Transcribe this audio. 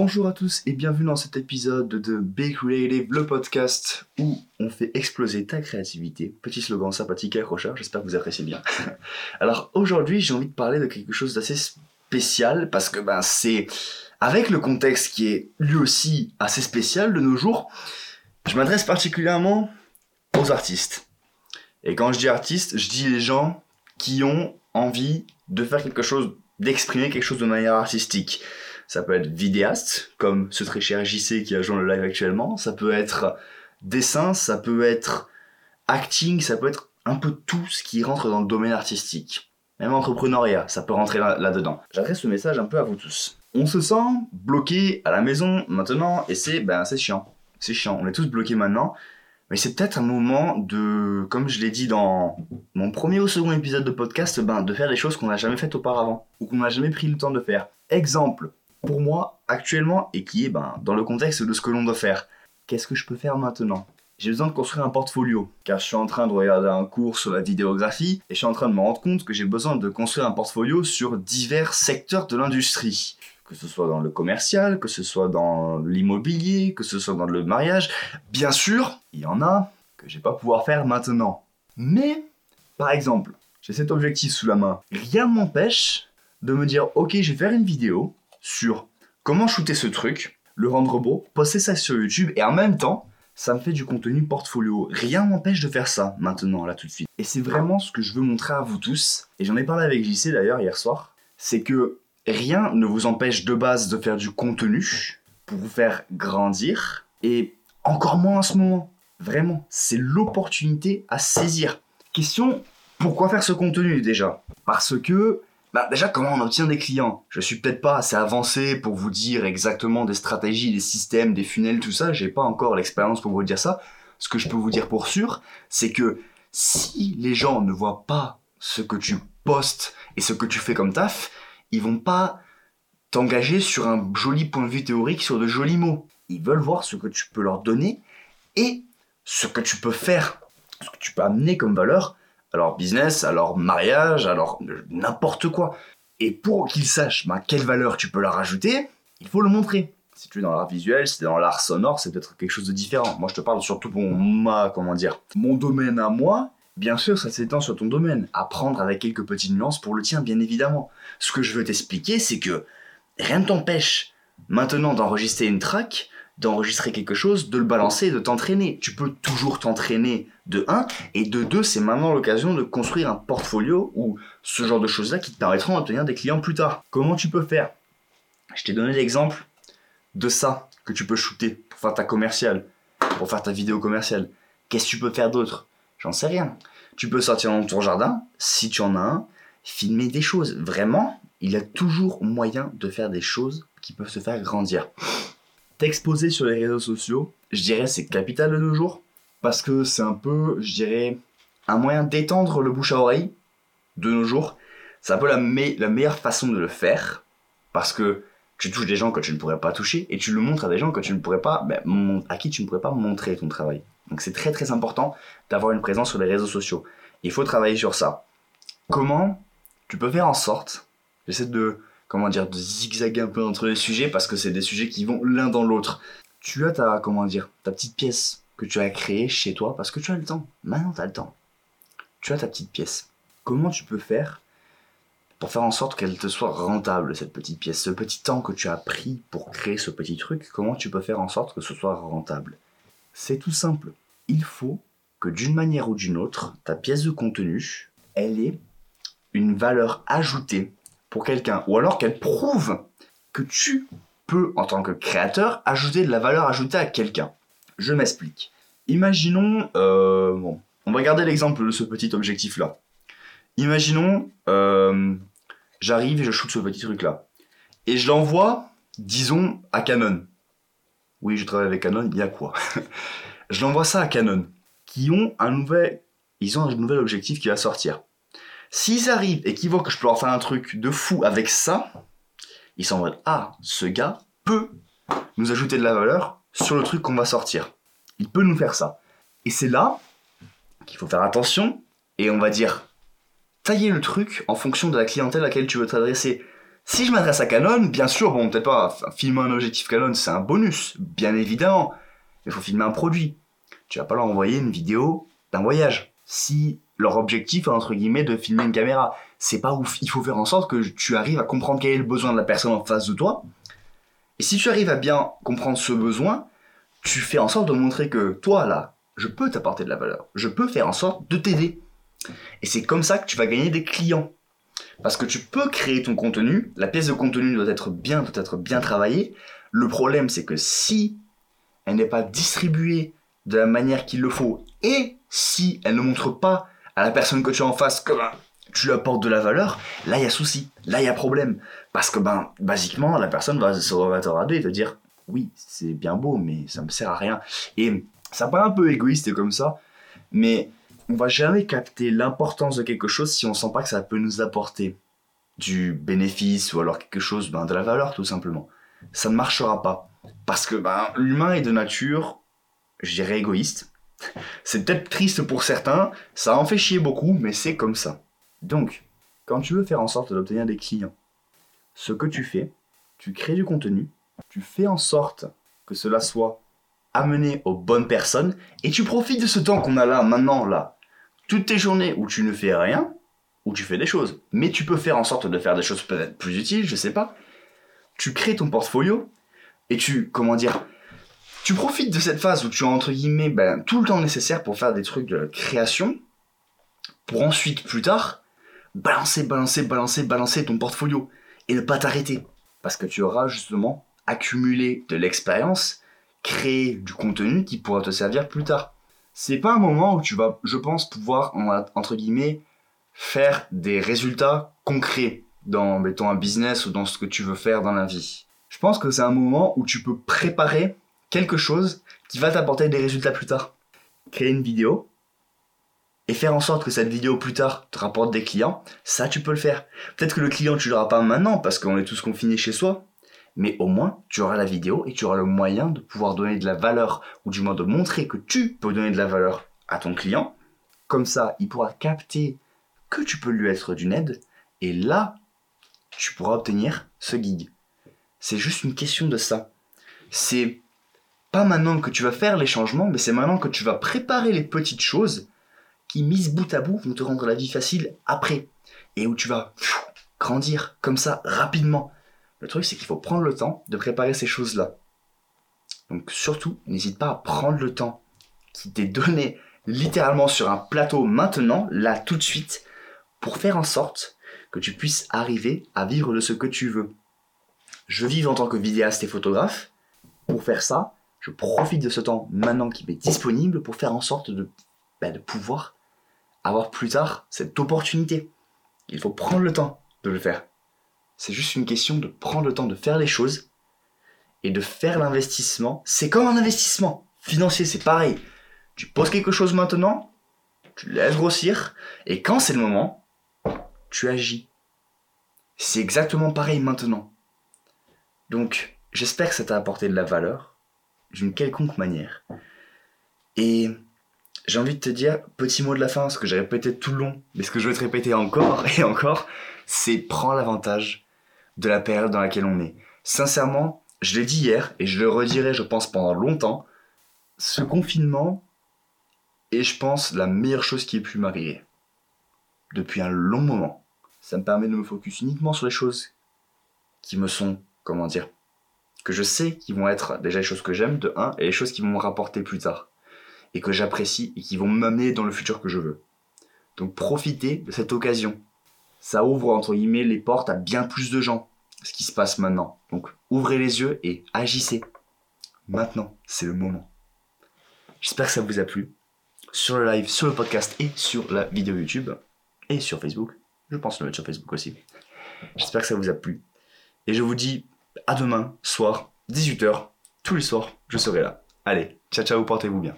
Bonjour à tous et bienvenue dans cet épisode de Big Creative, le podcast où on fait exploser ta créativité. Petit slogan sympathique et accrocheur, j'espère que vous appréciez bien. Alors aujourd'hui, j'ai envie de parler de quelque chose d'assez spécial parce que ben c'est avec le contexte qui est lui aussi assez spécial de nos jours. Je m'adresse particulièrement aux artistes. Et quand je dis artistes, je dis les gens qui ont envie de faire quelque chose, d'exprimer quelque chose de manière artistique. Ça peut être vidéaste, comme ce très cher JC qui a joué le live actuellement. Ça peut être dessin, ça peut être acting, ça peut être un peu tout ce qui rentre dans le domaine artistique. Même entrepreneuriat, ça peut rentrer là-dedans. J'adresse ce message un peu à vous tous. On se sent bloqué à la maison maintenant et c'est ben, chiant. C'est chiant. On est tous bloqués maintenant. Mais c'est peut-être un moment de, comme je l'ai dit dans mon premier ou second épisode de podcast, ben, de faire des choses qu'on n'a jamais faites auparavant ou qu'on n'a jamais pris le temps de faire. Exemple, pour moi, actuellement, et qui est ben, dans le contexte de ce que l'on doit faire. Qu'est-ce que je peux faire maintenant? J'ai besoin de construire un portfolio, car je suis en train de regarder un cours sur la vidéographie et je suis en train de me rendre compte que j'ai besoin de construire un portfolio sur divers secteurs de l'industrie. Que ce soit dans le commercial, que ce soit dans l'immobilier, que ce soit dans le mariage. Bien sûr, il y en a que je vais pas pouvoir faire maintenant. Mais, par exemple, j'ai cet objectif sous la main. Rien ne m'empêche de me dire, ok, je vais faire une vidéo sur comment shooter ce truc, le rendre beau, poster ça sur YouTube et en même temps, ça me fait du contenu portfolio. Rien m'empêche de faire ça maintenant, là tout de suite. Et c'est vraiment ce que je veux montrer à vous tous. Et j'en ai parlé avec JC d'ailleurs hier soir. C'est que rien ne vous empêche de base de faire du contenu pour vous faire grandir. Et encore moins en ce moment. Vraiment, c'est l'opportunité à saisir. Question, pourquoi faire ce contenu déjà? Parce que bah déjà, comment on obtient des clients? Je suis peut-être pas assez avancé pour vous dire exactement des stratégies, des systèmes, des funnels, tout ça. J'ai pas encore l'expérience pour vous dire ça. Ce que je peux vous dire pour sûr, c'est que si les gens ne voient pas ce que tu postes et ce que tu fais comme taf, ils vont pas t'engager sur un joli point de vue théorique, sur de jolis mots. Ils veulent voir ce que tu peux leur donner et ce que tu peux faire, ce que tu peux amener comme valeur alors business, alors mariage, alors n'importe quoi. Et pour qu'ils sachent bah, quelle valeur tu peux leur rajouter, il faut le montrer. Si tu es dans l'art visuel, si tu es dans l'art sonore, c'est peut-être quelque chose de différent. Moi, je te parle surtout pour comment dire, mon domaine à moi. Bien sûr, ça s'étend sur ton domaine. Apprendre avec quelques petites nuances pour le tien, bien évidemment. Ce que je veux t'expliquer, c'est que rien ne t'empêche maintenant d'enregistrer une track d'enregistrer quelque chose, de le balancer, de t'entraîner. Tu peux toujours t'entraîner de 1 et de 2, c'est maintenant l'occasion de construire un portfolio ou ce genre de choses-là qui te permettront d'obtenir des clients plus tard. Comment tu peux faire? Je t'ai donné l'exemple de ça que tu peux shooter pour faire ta commerciale, pour faire ta vidéo commerciale. Qu'est-ce que tu peux faire d'autre? J'en sais rien. Tu peux sortir dans ton jardin, si tu en as un, filmer des choses. Vraiment, il y a toujours moyen de faire des choses qui peuvent se faire grandir t'exposer sur les réseaux sociaux, je dirais c'est capital de nos jours. Parce que c'est un peu, je dirais, un moyen d'étendre le bouche à oreille de nos jours. C'est un peu la, meilleure façon de le faire. Parce que tu touches des gens que tu ne pourrais pas toucher et tu le montres à des gens que tu ne pourrais pas, ben, à qui tu ne pourrais pas montrer ton travail. Donc c'est très très important d'avoir une présence sur les réseaux sociaux. Il faut travailler sur ça. Comment tu peux faire en sorte, j'essaie de comment dire, de zigzaguer un peu entre les sujets parce que c'est des sujets qui vont l'un dans l'autre. Tu as ta, comment dire, ta petite pièce que tu as créée chez toi parce que tu as le temps. Maintenant, tu as le temps. Tu as ta petite pièce. Comment tu peux faire pour faire en sorte qu'elle te soit rentable, cette petite pièce Ce petit temps que tu as pris pour créer ce petit truc, comment tu peux faire en sorte que ce soit rentable? C'est tout simple. Il faut que d'une manière ou d'une autre, ta pièce de contenu, elle ait une valeur ajoutée pour quelqu'un, ou alors qu'elle prouve que tu peux, en tant que créateur, ajouter de la valeur ajoutée à quelqu'un. Je m'explique. Imaginons, euh, bon, on va garder l'exemple de ce petit objectif-là. Imaginons, euh, j'arrive et je shoot ce petit truc-là. Et je l'envoie, disons, à Canon. Oui, je travaille avec Canon, il y a quoi? Je l'envoie ça à Canon, qui ont un nouvel, ils ont un nouvel objectif qui va sortir. S'ils arrivent et qu'ils voient que je peux leur faire un truc de fou avec ça, ils s'en vont Ah, ce gars peut nous ajouter de la valeur sur le truc qu'on va sortir. Il peut nous faire ça. Et c'est là qu'il faut faire attention et on va dire tailler le truc en fonction de la clientèle à laquelle tu veux t'adresser. Si je m'adresse à Canon, bien sûr, bon, peut-être pas filmer un objectif Canon, c'est un bonus, bien évidemment. Mais il faut filmer un produit. Tu vas pas leur envoyer une vidéo d'un voyage. Si leur objectif entre guillemets de filmer une caméra, c'est pas ouf. Il faut faire en sorte que tu arrives à comprendre quel est le besoin de la personne en face de toi. Et si tu arrives à bien comprendre ce besoin, tu fais en sorte de montrer que toi là, je peux t'apporter de la valeur. Je peux faire en sorte de t'aider. Et c'est comme ça que tu vas gagner des clients. Parce que tu peux créer ton contenu, la pièce de contenu doit être bien, doit être bien travaillée. Le problème, c'est que si elle n'est pas distribuée de la manière qu'il le faut, et si elle ne montre pas à la personne que tu as en face que ben, tu lui apportes de la valeur, là il y a souci, là il y a problème. Parce que ben, basiquement, la personne va se remettre et te dire oui, c'est bien beau, mais ça me sert à rien. Et ça paraît un peu égoïste comme ça, mais on va jamais capter l'importance de quelque chose si on sent pas que ça peut nous apporter du bénéfice ou alors quelque chose, ben, de la valeur tout simplement. Ça ne marchera pas. Parce que ben, l'humain est de nature, je dirais, égoïste. C'est peut-être triste pour certains, ça en fait chier beaucoup, mais c'est comme ça. Donc, quand tu veux faire en sorte d'obtenir des clients, ce que tu fais, tu crées du contenu, tu fais en sorte que cela soit amené aux bonnes personnes, et tu profites de ce temps qu'on a là, maintenant, là, toutes tes journées où tu ne fais rien, où tu fais des choses, mais tu peux faire en sorte de faire des choses peut-être plus utiles, je sais pas. Tu crées ton portfolio et tu, comment dire, tu profites de cette phase où tu as entre guillemets ben, tout le temps nécessaire pour faire des trucs de création, pour ensuite plus tard balancer, balancer, balancer, balancer ton portfolio et ne pas t'arrêter. Parce que tu auras justement accumulé de l'expérience, créé du contenu qui pourra te servir plus tard c'est pas un moment où tu vas, je pense, pouvoir, entre guillemets, faire des résultats concrets dans, mettons, un business ou dans ce que tu veux faire dans la vie. Je pense que c'est un moment où tu peux préparer quelque chose qui va t'apporter des résultats plus tard. Créer une vidéo et faire en sorte que cette vidéo plus tard te rapporte des clients, ça tu peux le faire. Peut-être que le client tu l'auras pas maintenant parce qu'on est tous confinés chez soi, mais au moins tu auras la vidéo et tu auras le moyen de pouvoir donner de la valeur, ou du moins de montrer que tu peux donner de la valeur à ton client. Comme ça, il pourra capter que tu peux lui être d'une aide, et là, tu pourras obtenir ce gig. C'est juste une question de ça. C'est pas maintenant que tu vas faire les changements, mais c'est maintenant que tu vas préparer les petites choses qui, mises bout à bout, vont te rendre la vie facile après. Et où tu vas grandir comme ça rapidement. Le truc, c'est qu'il faut prendre le temps de préparer ces choses-là. Donc surtout, n'hésite pas à prendre le temps qui t'est donné littéralement sur un plateau maintenant, là tout de suite, pour faire en sorte que tu puisses arriver à vivre de ce que tu veux. Je vis en tant que vidéaste et photographe. Pour faire ça, je profite de ce temps maintenant qui m'est disponible pour faire en sorte de, bah, de pouvoir avoir plus tard cette opportunité. Il faut prendre le temps de le faire. C'est juste une question de prendre le temps de faire les choses et de faire l'investissement. C'est comme un investissement financier, c'est pareil. Tu poses quelque chose maintenant, tu laisses grossir, et quand c'est le moment, tu agis. C'est exactement pareil maintenant. Donc, j'espère que ça t'a apporté de la valeur, d'une quelconque manière. Et j'ai envie de te dire, petit mot de la fin, ce que j'ai répété tout le long, mais ce que je vais te répéter encore et encore, c'est prends l'avantage de la période dans laquelle on est. Sincèrement, je l'ai dit hier et je le redirai, je pense, pendant longtemps. Ce confinement est, je pense, la meilleure chose qui ait pu m'arriver. Depuis un long moment. Ça me permet de me focus uniquement sur les choses qui me sont, comment dire, que je sais qui vont être déjà les choses que j'aime, de un, et les choses qui vont me rapporter plus tard. Et que j'apprécie et qui vont m'amener dans le futur que je veux. Donc profitez de cette occasion ça ouvre entre guillemets les portes à bien plus de gens, ce qui se passe maintenant. Donc ouvrez les yeux et agissez. Maintenant, c'est le moment. J'espère que ça vous a plu. Sur le live, sur le podcast et sur la vidéo YouTube. Et sur Facebook. Je pense le mettre sur Facebook aussi. J'espère que ça vous a plu. Et je vous dis à demain, soir, 18h, tous les soirs, je serai là. Allez, ciao ciao, portez-vous bien.